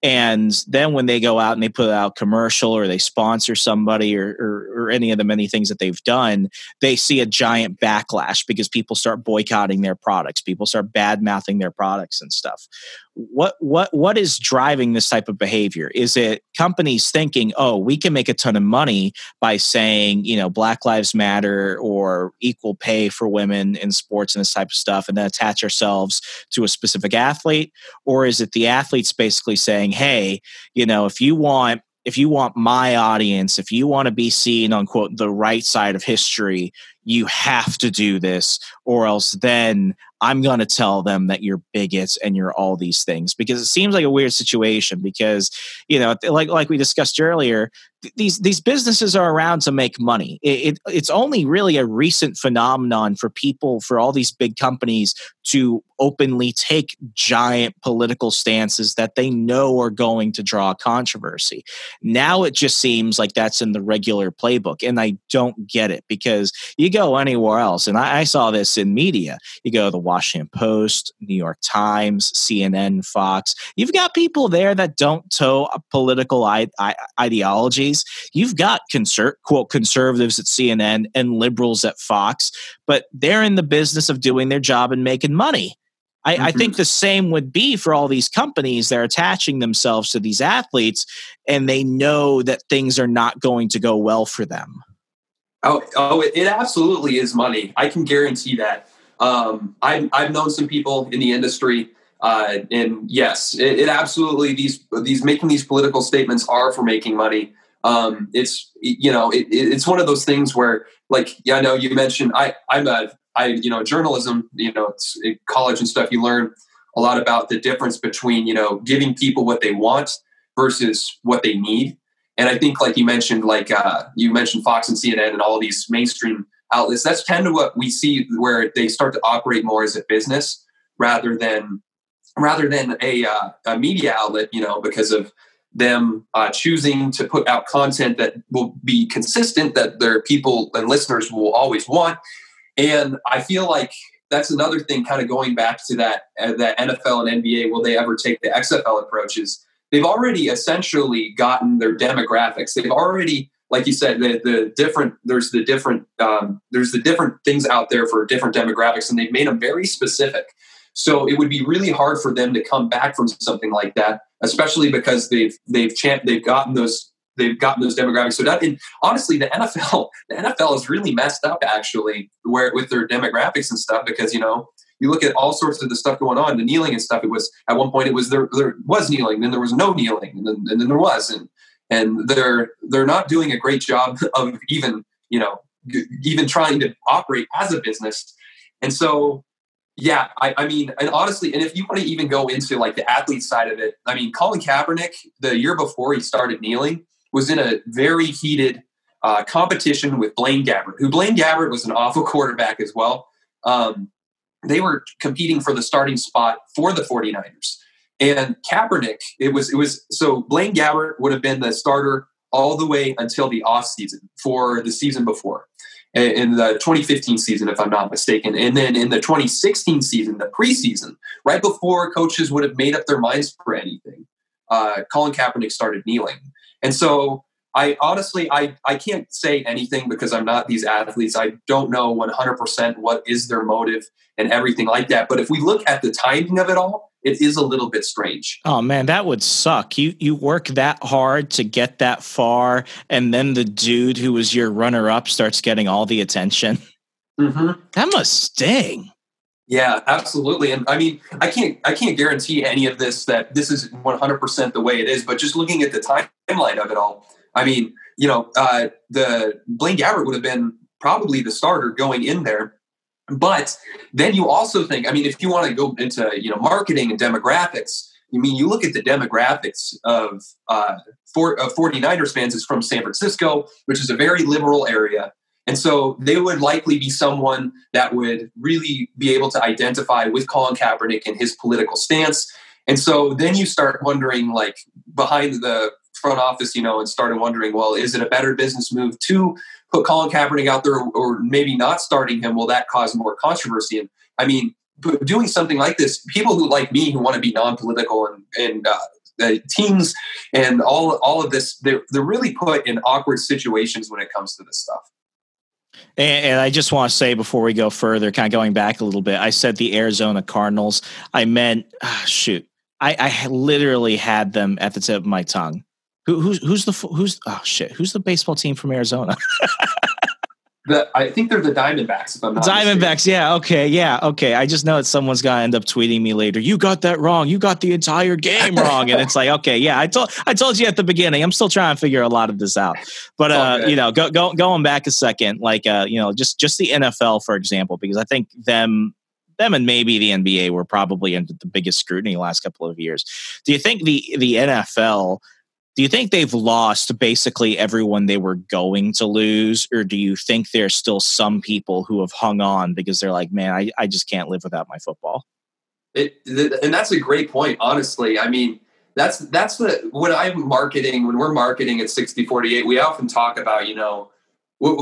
and then when they go out and they put out commercial or they sponsor somebody or, or, or, any of the many things that they've done they see a giant backlash because people start boycotting their products people start bad mouthing their products and stuff what what what is driving this type of behavior? Is it companies thinking oh we can make a ton of money by saying you know black lives matter or equal pay for women in sports and this type of stuff and then attach ourselves to a specific athlete? Or is it the athletes basically saying hey you know if you want if you want my audience if you want to be seen on quote the right side of history you have to do this or else then i'm going to tell them that you're bigots and you're all these things because it seems like a weird situation because you know like like we discussed earlier these these businesses are around to make money. It, it, it's only really a recent phenomenon for people for all these big companies to openly take giant political stances that they know are going to draw controversy. Now it just seems like that's in the regular playbook and i don't get it because you go anywhere else, and I, I saw this in media. You go to the Washington Post, New York Times, CNN, Fox. You've got people there that don't toe political I- I- ideologies. You've got conser- quote conservatives at CNN and liberals at Fox, but they're in the business of doing their job and making money. I, mm-hmm. I, think the same would be for all these companies. They're attaching themselves to these athletes and they know that things are not going to go well for them. Oh, oh, it, it absolutely is money. I can guarantee that. Um, I've, I've known some people in the industry, uh, and yes, it, it, absolutely these these making these political statements are for making money. Um, it's you know it, it's one of those things where like yeah, I know you mentioned I I'm a I you know journalism you know it's college and stuff you learn a lot about the difference between you know giving people what they want versus what they need and I think, like you mentioned, like uh, you mentioned Fox and CNN and all these mainstream outlets, that's kind of what we see where they start to operate more as a business rather than rather than a, uh, a media outlet, you know, because of them uh, choosing to put out content that will be consistent, that their people and listeners will always want. And I feel like that's another thing, kind of going back to that uh, that NFL and NBA. Will they ever take the XFL approaches? They've already essentially gotten their demographics. They've already, like you said, the, the different there's the different um, there's the different things out there for different demographics, and they've made them very specific. So it would be really hard for them to come back from something like that, especially because they've they've champ, they've gotten those they've gotten those demographics. So that, and honestly, the NFL the NFL is really messed up actually, where with their demographics and stuff because you know you look at all sorts of the stuff going on, the kneeling and stuff. It was at one point it was there there was kneeling, then there was no kneeling, and then, and then there was, and and they're they're not doing a great job of even you know even trying to operate as a business, and so yeah, I, I mean, and honestly, and if you want to even go into like the athlete side of it, I mean, Colin Kaepernick the year before he started kneeling was in a very heated uh, competition with Blaine Gabbert, who Blaine Gabbert was an awful quarterback as well. Um, they were competing for the starting spot for the 49ers. And Kaepernick, it was it was so Blaine Gabbert would have been the starter all the way until the off season for the season before in the 2015 season, if I'm not mistaken. And then in the 2016 season, the preseason, right before coaches would have made up their minds for anything, uh, Colin Kaepernick started kneeling. And so I honestly, I, I can't say anything because I'm not these athletes. I don't know 100% what is their motive and everything like that. But if we look at the timing of it all, it is a little bit strange. Oh man, that would suck. You you work that hard to get that far, and then the dude who was your runner up starts getting all the attention. Mm-hmm. That must sting. Yeah, absolutely. And I mean, I can't I can't guarantee any of this that this is 100% the way it is, but just looking at the timeline of it all, I mean, you know, uh, the Blaine Gabbert would have been probably the starter going in there. But then you also think, I mean, if you want to go into you know marketing and demographics, I mean, you look at the demographics of uh, for, uh, 49ers fans is from San Francisco, which is a very liberal area. And so they would likely be someone that would really be able to identify with Colin Kaepernick and his political stance. And so then you start wondering, like, behind the front office, you know, and started wondering, well, is it a better business move to put Colin Kaepernick out there, or maybe not starting him? Will that cause more controversy? And I mean, doing something like this, people who like me who want to be non-political and and uh, the teams and all all of this, they're they're really put in awkward situations when it comes to this stuff. And, and, I just want to say before we go further, kind of going back a little bit, I said the Arizona Cardinals. I meant, ah, shoot, I, I literally had them at the tip of my tongue. Who, who's who's the who's oh shit? Who's the baseball team from Arizona? The, I think they're the Diamondbacks. If I'm not Diamondbacks, mistaken. yeah, okay, yeah, okay. I just know that someone's gonna end up tweeting me later. You got that wrong. You got the entire game wrong, and it's like, okay, yeah, I told I told you at the beginning. I'm still trying to figure a lot of this out, but uh, you know, go, go going back a second, like uh, you know, just just the NFL for example, because I think them them and maybe the NBA were probably under the biggest scrutiny the last couple of years. Do you think the the NFL do you think they've lost basically everyone they were going to lose or do you think there's still some people who have hung on because they're like man i, I just can't live without my football it, and that's a great point honestly. I mean that's that's the when i'm marketing when we're marketing at 6048 we often talk about you know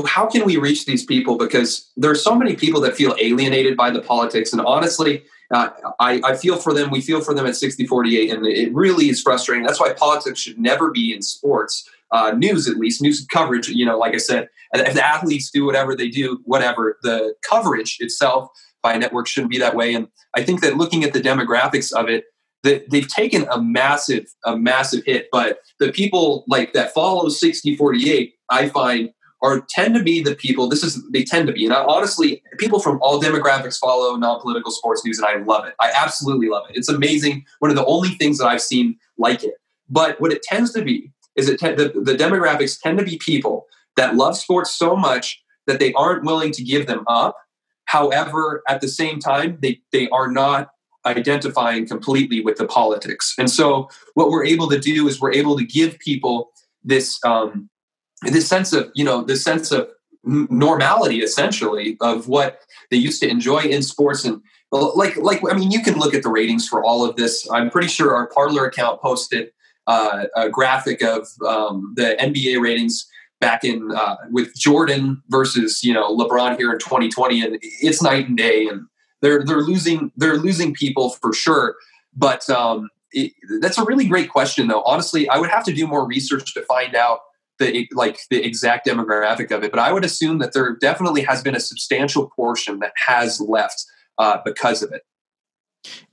how can we reach these people? Because there are so many people that feel alienated by the politics and honestly uh, I, I, feel for them. We feel for them at 60 48, and it really is frustrating. That's why politics should never be in sports. Uh, news, at least, news coverage, you know, like I said, if the athletes do whatever they do, whatever, the coverage itself by a network shouldn't be that way. And I think that looking at the demographics of it, that they've taken a massive, a massive hit. But the people like that follow 60 48, I find are tend to be the people. This is they tend to be, and I, honestly, people from all demographics follow non-political sports news, and I love it. I absolutely love it. It's amazing. One of the only things that I've seen like it. But what it tends to be is it te- the, the demographics tend to be people that love sports so much that they aren't willing to give them up. However, at the same time, they they are not identifying completely with the politics. And so, what we're able to do is we're able to give people this um, this sense of you know this sense of normality essentially of what they used to enjoy in sports and like like i mean you can look at the ratings for all of this. I'm pretty sure our Parler account posted uh, a graphic of um, the nba ratings back in uh, with jordan versus you know lebron here in 2020 and it's night and day and they're they're losing they're losing people for sure. But um, it, that's a really great question though. Honestly i would have to do more research to find out the like the exact demographic of it, but I would assume that there definitely has been a substantial portion that has left uh, because of it.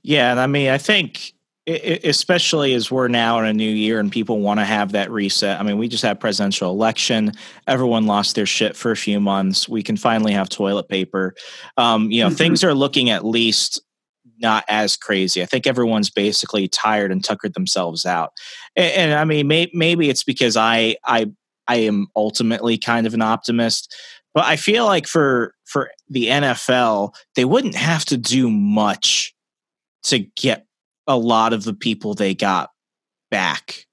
Yeah, and I mean, I think especially as we're now in a new year and people want to have that reset. I mean, we just had presidential election. Everyone lost their shit for a few months. We can finally have toilet paper. Um, you know, mm-hmm. things are looking at least not as crazy. I think everyone's basically tired and tuckered themselves out. And, and I mean, may, maybe it's because I I I am ultimately kind of an optimist, but I feel like for for the NFL, they wouldn't have to do much to get a lot of the people they got back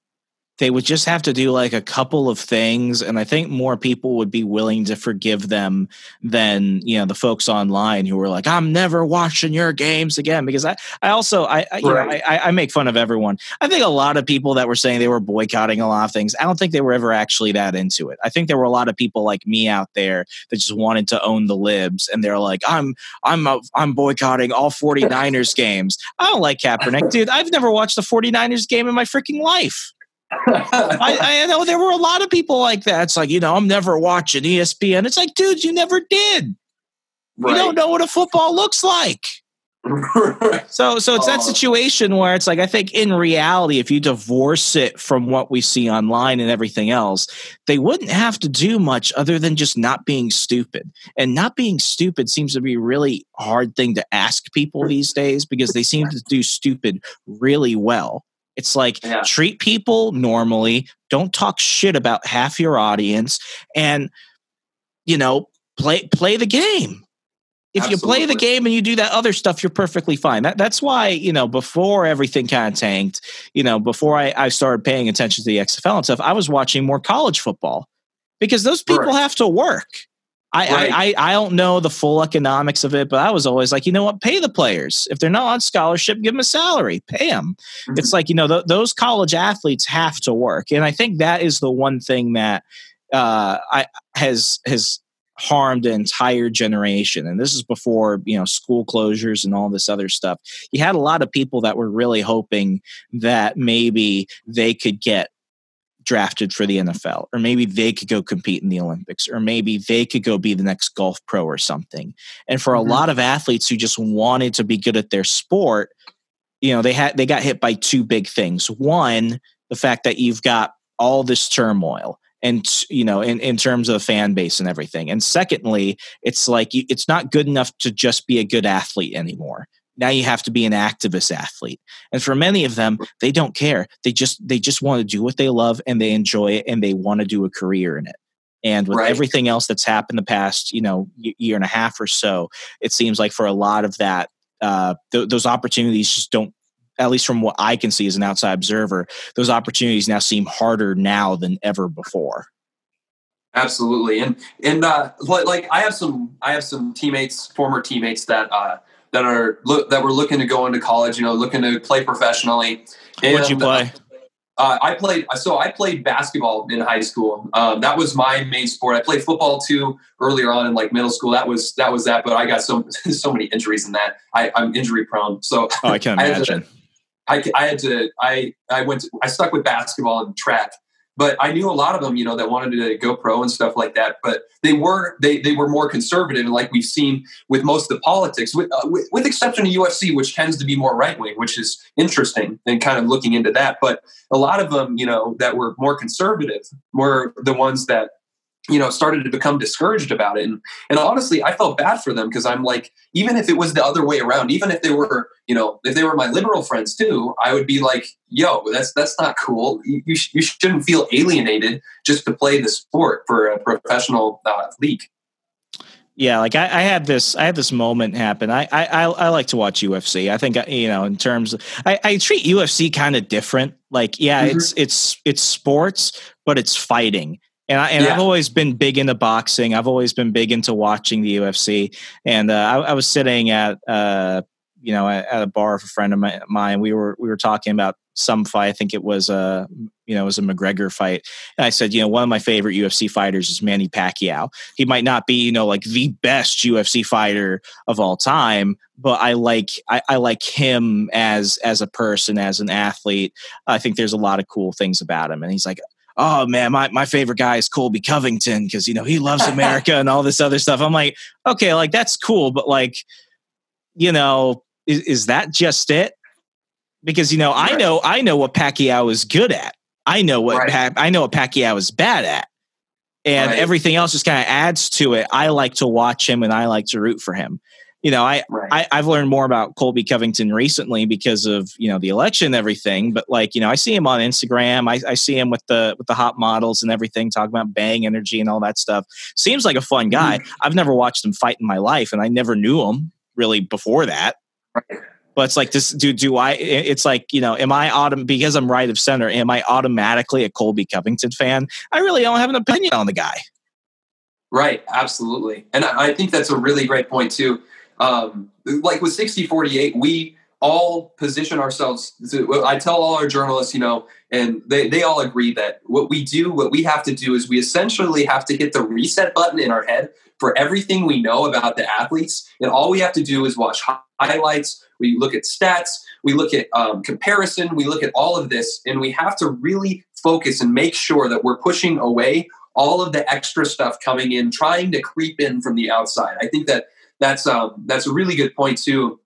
they would just have to do like a couple of things and i think more people would be willing to forgive them than you know the folks online who were like i'm never watching your games again because i i also i, I you right. know I, I make fun of everyone. I think a lot of people that were saying they were boycotting a lot of things i don't think they were ever actually that into it. I think there were a lot of people like me out there that just wanted to own the libs and they're like i'm i'm a, i'm boycotting all 49ers games. I don't like kaepernick. Dude i've never watched a 49ers game in my freaking life I, I, know there were a lot of people like that. It's like, you know, I'm never watching ESPN. It's like, dude, you never did. Right. You don't know what a football looks like. so so it's that uh, situation where it's like I think in reality if you divorce it from what we see online and everything else they wouldn't have to do much other than just not being stupid and not being stupid seems to be a really hard thing to ask people these days because they seem to do stupid really well it's like yeah. treat people normally, don't talk shit about half your audience, and you know, play play the game. If Absolutely. you play the game and you do that other stuff, you're perfectly fine. That, that's why, you know, before everything kind of tanked, you know, before I, I started paying attention to the XFL and stuff, I was watching more college football because those people right. have to work. I, right. I, I, I don't know the full economics of it, but I was always like, you know what? Pay the players. If they're not on scholarship, give them a salary. Pay them. Mm-hmm. It's like you know th- those college athletes have to work, and I think that is the one thing that uh, I has has harmed an entire generation. And this is before you know school closures and all this other stuff. You had a lot of people that were really hoping that maybe they could get drafted for the NFL, or maybe they could go compete in the Olympics, or maybe they could go be the next golf pro or something. And for mm-hmm. a lot of athletes who just wanted to be good at their sport, you know they had they got hit by two big things. One, the fact that you've got all this turmoil and you know in, in terms of the fan base and everything and secondly it's like it's not good enough to just be a good athlete anymore now you have to be an activist athlete. And for many of them they don't care. They just they just want to do what they love and they enjoy it and they want to do a career in it. And with right. everything else that's happened the past you know year and a half or so it seems like for a lot of that uh, th- those opportunities just don't at least from what i can see as an outside observer those opportunities now seem harder now than ever before. Absolutely. And and uh, like i have some i have some teammates former teammates that uh, that are look that were looking to go into college, you know, looking to play professionally. And, What'd you play? Uh, I played so I played basketball in high school. Um, that was my main sport. I played football too earlier on in like middle school. That was that was that. But I got so so many injuries in that. I, am injury prone. So oh, I can imagine. I, to, I, I had to. I I went. To, I stuck with basketball and track but I knew a lot of them, you know, that wanted to go pro and stuff like that. But they were they they were more conservative, like we've seen with most of the politics, with uh, with, with, exception of UFC, which tends to be more right wing, which is interesting and kind of looking into that. But a lot of them, you know, that were more conservative were the ones that you know started to become discouraged about it and and honestly i felt bad for them because i'm like even if it was the other way around even if they were you know if they were my liberal friends too i would be like yo that's that's not cool you, you, sh- you shouldn't feel alienated just to play the sport for a professional uh, league yeah, like I, I, had this, I had this moment happen. I, I, I like to watch UFC. I think you know, in terms, of, I, I treat UFC kind of different. Like, yeah, mm-hmm. it's it's it's sports, but it's fighting. And, I, and yeah. I've always been big into boxing. I've always been big into watching the UFC. And uh, I, I, was sitting at, uh, you know, at, at, a bar with a friend of mine. We were we were talking about some fight. I think it was a, you know, it was a McGregor fight. And I said, you know, one of my favorite UFC fighters is Manny Pacquiao. He might not be, you know, like the best UFC fighter of all time, but I like I, I like him as as a person, as an athlete. I think there's a lot of cool things about him. And he's like, oh man, my, my favorite guy is Colby Covington because you know he loves America and all this other stuff. I'm like, okay, like that's cool, but like, you know, is, is that just it? Because you know, right. I know I know what Pacquiao is good at. I know what right. I know what Pacquiao is bad at. And right. everything else just kind of adds to it. I like to watch him and I like to root for him you know, I, right. I have learned more about Colby Covington recently because of you know the election and everything. But like you know, I see him on Instagram. I, I see him with the with the hot models and everything, talking about bang energy and all that stuff. Seems like a fun guy. Mm-hmm. I've never watched him fight in my life, and I never knew him really before that. Right. But it's like this. Do do I? It's like you know, am I autom because I'm right of center? Am I automatically a Colby Covington fan? I really don't have an opinion on the guy. Right, absolutely. And I think that's a really great point too um, like with 6048 we all position ourselves to, i tell all our journalists you know and they, they all agree that what we do what we have to do is we essentially have to hit the reset button in our head for everything we know about the athletes. And all we have to do is watch highlights. We look at stats. We look at um, comparison. We look at all of this and we have to really focus and make sure that we're pushing away all of the extra stuff coming in trying to creep in from the outside. I think that that's um, that's a really good point too.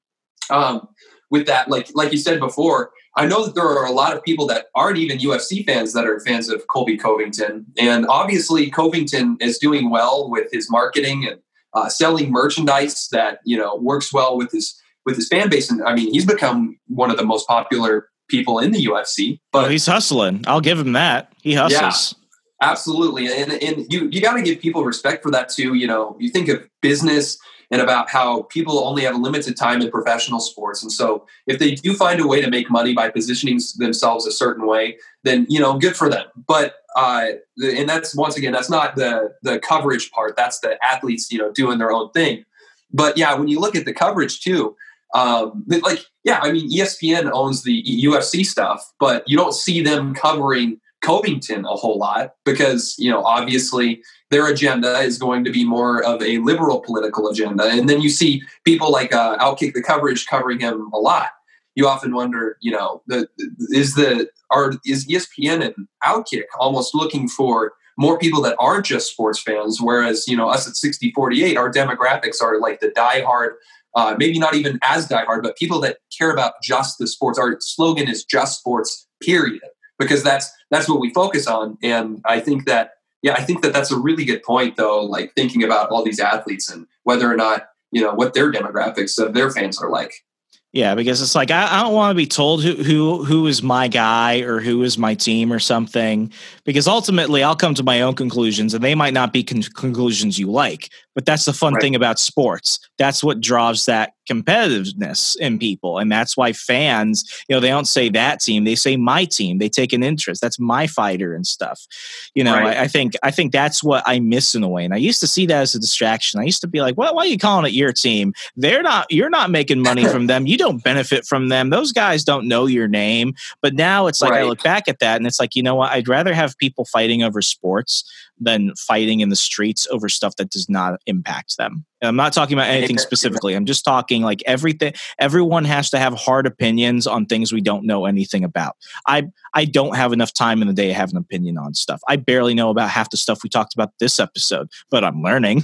Um, with that, like like you said before, I know that there are a lot of people that aren't even UFC fans that are fans of Colby Covington, and obviously Covington is doing well with his marketing and uh, selling merchandise that you know works well with his with his fan base. And I mean, he's become one of the most popular people in the UFC. But he's hustling. I'll give him that. He hustles. Yeah. Absolutely, and and you you got to give people respect for that too. You know, you think of business and about how people only have a limited time in professional sports. And so if they do find a way to make money by positioning themselves a certain way, then, you know, good for them. But, uh, and that's once again, that's not the, the coverage part. That's the athletes, you know, doing their own thing. But yeah, when you look at the coverage too, um, like, yeah, I mean, ESPN owns the UFC stuff, but you don't see them covering Covington a whole lot because, you know, obviously their agenda is going to be more of a liberal political agenda. And then you see people like uh, Outkick the coverage covering him a lot. You often wonder, you know, the, is the are is ESPN and Outkick almost looking for more people that aren't just sports fans, whereas you know us at 6048, our demographics are like the diehard uh, maybe not even as diehard, but people that care about just the sports. Our slogan is just sports, period, because that's that's what we focus on. And I think that yeah, I think that that's a really good point, though. Like thinking about all these athletes and whether or not you know what their demographics of their fans are like. Yeah, because it's like I, I don't want to be told who who who is my guy or who is my team or something. Because ultimately, I'll come to my own conclusions, and they might not be con- conclusions you like. But that's the fun right. thing about sports. That's what draws that competitiveness in people. And that's why fans, you know, they don't say that team, they say my team. They take an interest. That's my fighter and stuff. You know, right. I, I, think I think that's what I miss in a way. And I used to see that as a distraction. I used to be like, well, why are you calling it your team? They're not you're not making money from them. You don't benefit from them. Those guys don't know your name. But now it's like right. I look back at that and it's like, you know what, I'd rather have people fighting over sports than fighting in the streets over stuff that does not impact them. And I'm not talking about anything specifically. I'm just talking like everything everyone has to have hard opinions on things we don't know anything about. I I don't have enough time in the day to have an opinion on stuff. I barely know about half the stuff we talked about this episode, but I'm learning.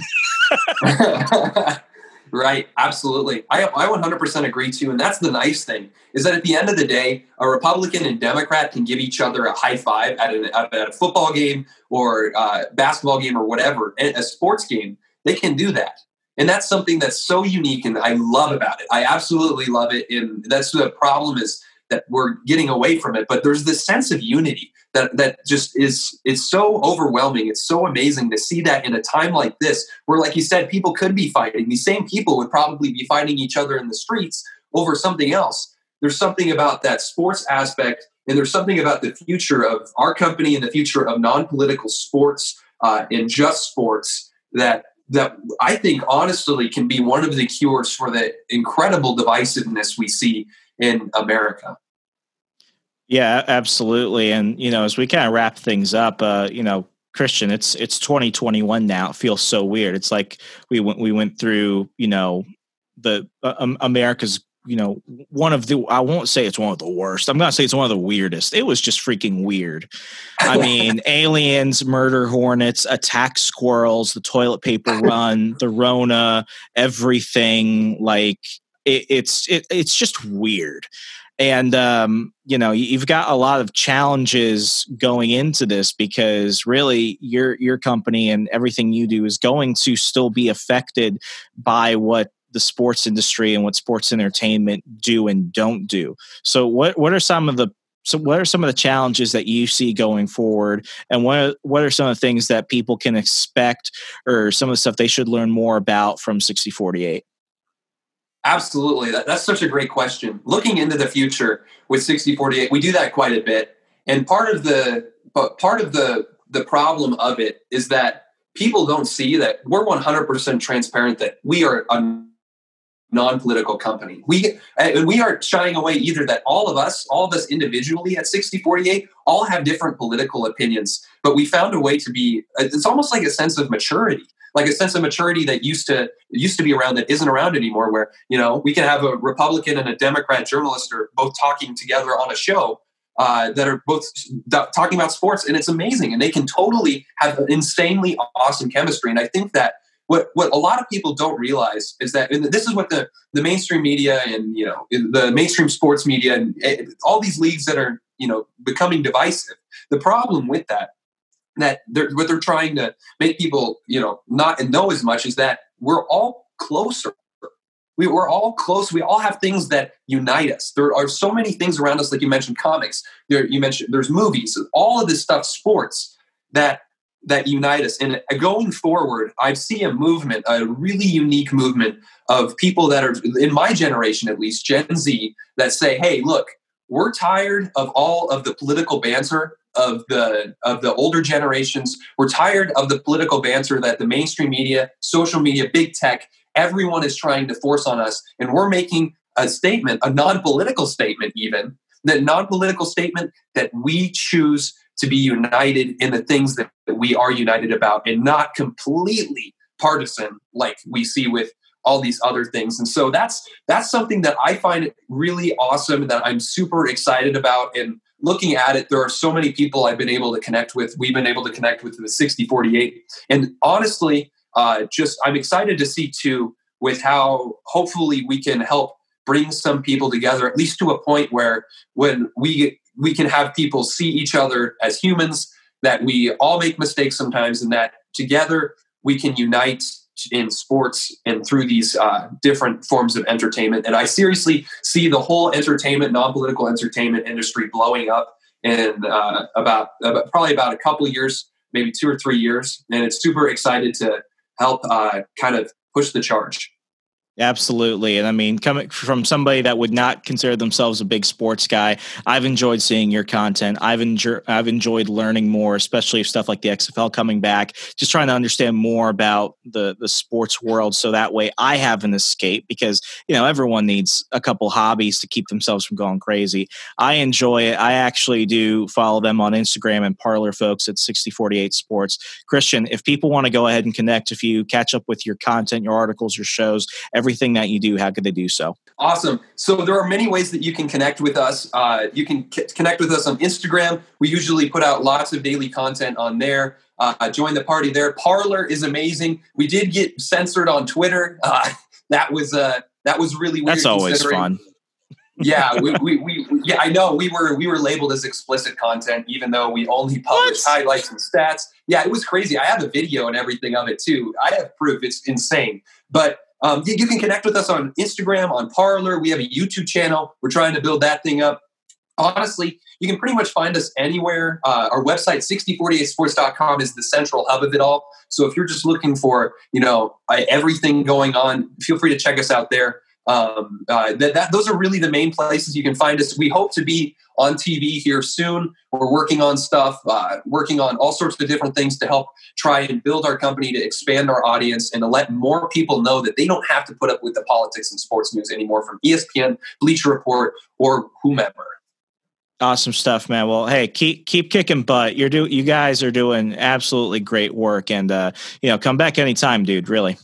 Right, absolutely. I, I 100% agree too. And that's the nice thing is that at the end of the day, a Republican and Democrat can give each other a high five at, an, at a football game or uh, basketball game or whatever, a sports game. They can do that. And that's something that's so unique and I love about it. I absolutely love it. And that's the problem is that we're getting away from it. But there's this sense of unity that that just is it's so overwhelming. It's so amazing to see that in a time like this, where, like you said, people could be fighting. These same people would probably be fighting each other in the streets over something else. There's something about that sports aspect, and there's something about the future of our company and the future of non-political sports uh, and just sports that that I think honestly can be one of the cures for the incredible divisiveness we see in America. Yeah, absolutely. And you know, as we kind of wrap things up, uh, you know, Christian, it's it's 2021 now. It feels so weird. It's like we went we went through, you know, the uh, America's you know one of the i won't say it's one of the worst i'm gonna say it's one of the weirdest it was just freaking weird i mean aliens murder hornets attack squirrels the toilet paper run the rona everything like it, it's it, it's just weird and um, you know you've got a lot of challenges going into this because really your your company and everything you do is going to still be affected by what the sports industry and what sports entertainment do and don't do. So what what are some of the so what are some of the challenges that you see going forward and what are, what are some of the things that people can expect or some of the stuff they should learn more about from 6048? Absolutely. That, that's such a great question. Looking into the future with 6048, we do that quite a bit. And part of the but part of the the problem of it is that people don't see that we're 100% transparent that we are a non-political company. We and we aren't shying away either that all of us, all of us individually at 6048 all have different political opinions, but we found a way to be it's almost like a sense of maturity like a sense of maturity that used to used to be around that isn't around anymore where you know we can have a republican and a democrat journalist are both talking together on a show uh, that are both talking about sports and it's amazing and they can totally have insanely awesome chemistry. And i think that what what a lot of people don't realize is that this is what the the mainstream media and you know the mainstream sports media and eh, all these leagues that are you know becoming divisive. The problem with that that they're, what they're trying to make people, you know, not know as much is that we're all closer. We, we're all close. We all have things that unite us. There are so many things around us, like you mentioned, comics. There, you mentioned there's movies, all of this stuff, sports that that unite us. And going forward, I see a movement, a really unique movement of people that are in my generation, at least Gen Z, that say, "Hey, look, we're tired of all of the political banter of the of the older generations. We're tired of the political banter that the mainstream media, social media, big tech, everyone is trying to force on us, and we're making a statement, a non-political statement, even that non-political statement that we choose to be united in the things that we are united about, and not completely partisan like we see with all these other things. And so that's that's something that I find really awesome that I'm super excited about and looking at it, there are so many people I've been able to connect with. We've been able to connect with the 6048. And honestly, uh, just I'm excited to see too with how hopefully we can help bring some people together, at least to a point where when we we can have people see each other as humans, that we all make mistakes sometimes, and that together we can unite in sports and through these uh, different forms of entertainment. And I seriously see the whole entertainment, non-political entertainment industry blowing up in uh, about, about, probably about a couple years, maybe two or three years. And it's super excited to help uh, kind of push the charge. Absolutely. And I mean, coming from somebody that would not consider themselves a big sports guy, I've enjoyed seeing your content. I've enjoyed I've enjoyed learning more, especially stuff like the XFL coming back, just trying to understand more about the the sports world so that way I have an escape because, you know, everyone needs a couple hobbies to keep themselves from going crazy. I enjoy it. I actually do follow them on Instagram and Parler folks at 6048 Sports. Christian, if people want to go ahead and connect if you catch up with your content, your articles, your shows, every everything that you do, how could they do so? Awesome. So there are many ways that you can connect with us. Uh, you can c- connect with us on Instagram. We usually put out lots of daily content on there. Uh, join the party there. Parler is amazing. We did get censored on Twitter. Uh, that was uh, that was really weird. That's always fun. yeah, we, we, we, yeah, I know we were we were labeled as explicit content, even though we only publish highlights and stats. Yeah, it was crazy. I have a video and everything of it too. I have proof. It's insane. But um, you, you, can connect with us on Instagram, on Parler. We have a YouTube channel. We're trying to build that thing up. Honestly, you can pretty much find us anywhere. Uh, our website, 6048sports.com, is the central hub of it all. So if you're just looking for, you know, everything going on, feel free to check us out there um, uh, that, that, those are really the main places you can find us. We hope to be on TV here soon. We're working on stuff, uh, working on all sorts of different things to help try and build our company to expand our audience and to let more people know that they don't have to put up with the politics and sports news anymore from ESPN, Bleacher Report, or whomever. Awesome stuff, man. Well, hey, keep keep kicking butt. You're do you guys are doing absolutely great work, and uh, you know, come back anytime, dude. Really.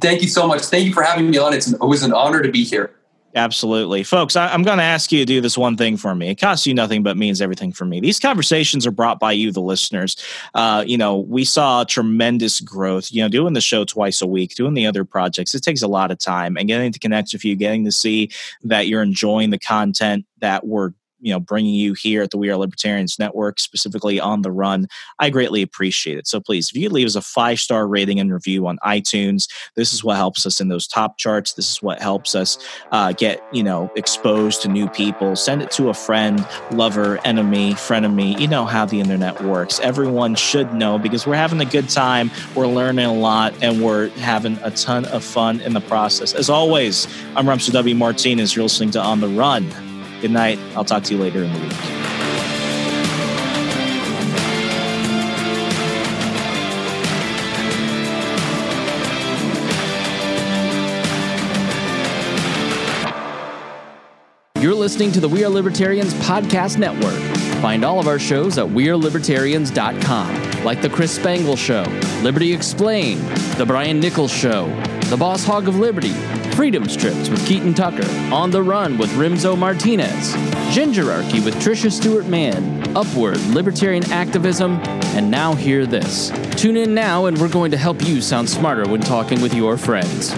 Thank you so much. Thank you for having me on. It's was an honor to be here. Absolutely. Folks, I, am going to ask you to do this one thing for me. It costs you nothing, but means everything for me. These conversations are brought by you, the listeners. Uh, you know, we saw tremendous growth, you know, doing the show twice a week, doing the other projects. It takes a lot of time and getting to connect with you, getting to see that you're enjoying the content that we're you know bringing you here at the We Are Libertarians Network, specifically on the run. I greatly appreciate it. So please, if you leave us a five star rating and review on iTunes, this is what helps us in those top charts. This is what helps us uh, get you know exposed to new people. Send it to a friend, lover, enemy, frenemy. You know how the internet works. Everyone should know because we're having a good time. We're learning a lot, and we're having a ton of fun in the process. As always, I'm Remso W. Martinez. You're listening to On the Run. Good night. I'll talk to you later in the week. You're listening to the We Are Libertarians Podcast Network. Find all of our shows at WeareLibertarians.com, like The Chris Spangle Show, Liberty Explained, The Brian Nichols Show, The Boss Hog of Liberty, Freedom Strips with Keaton Tucker, On the Run with Remso Martinez, Gingerarchy with Tricia Stewart Mann, Upward, Libertarian Activism, and now hear this. Tune in now and we're going to help you sound smarter when talking with your friends.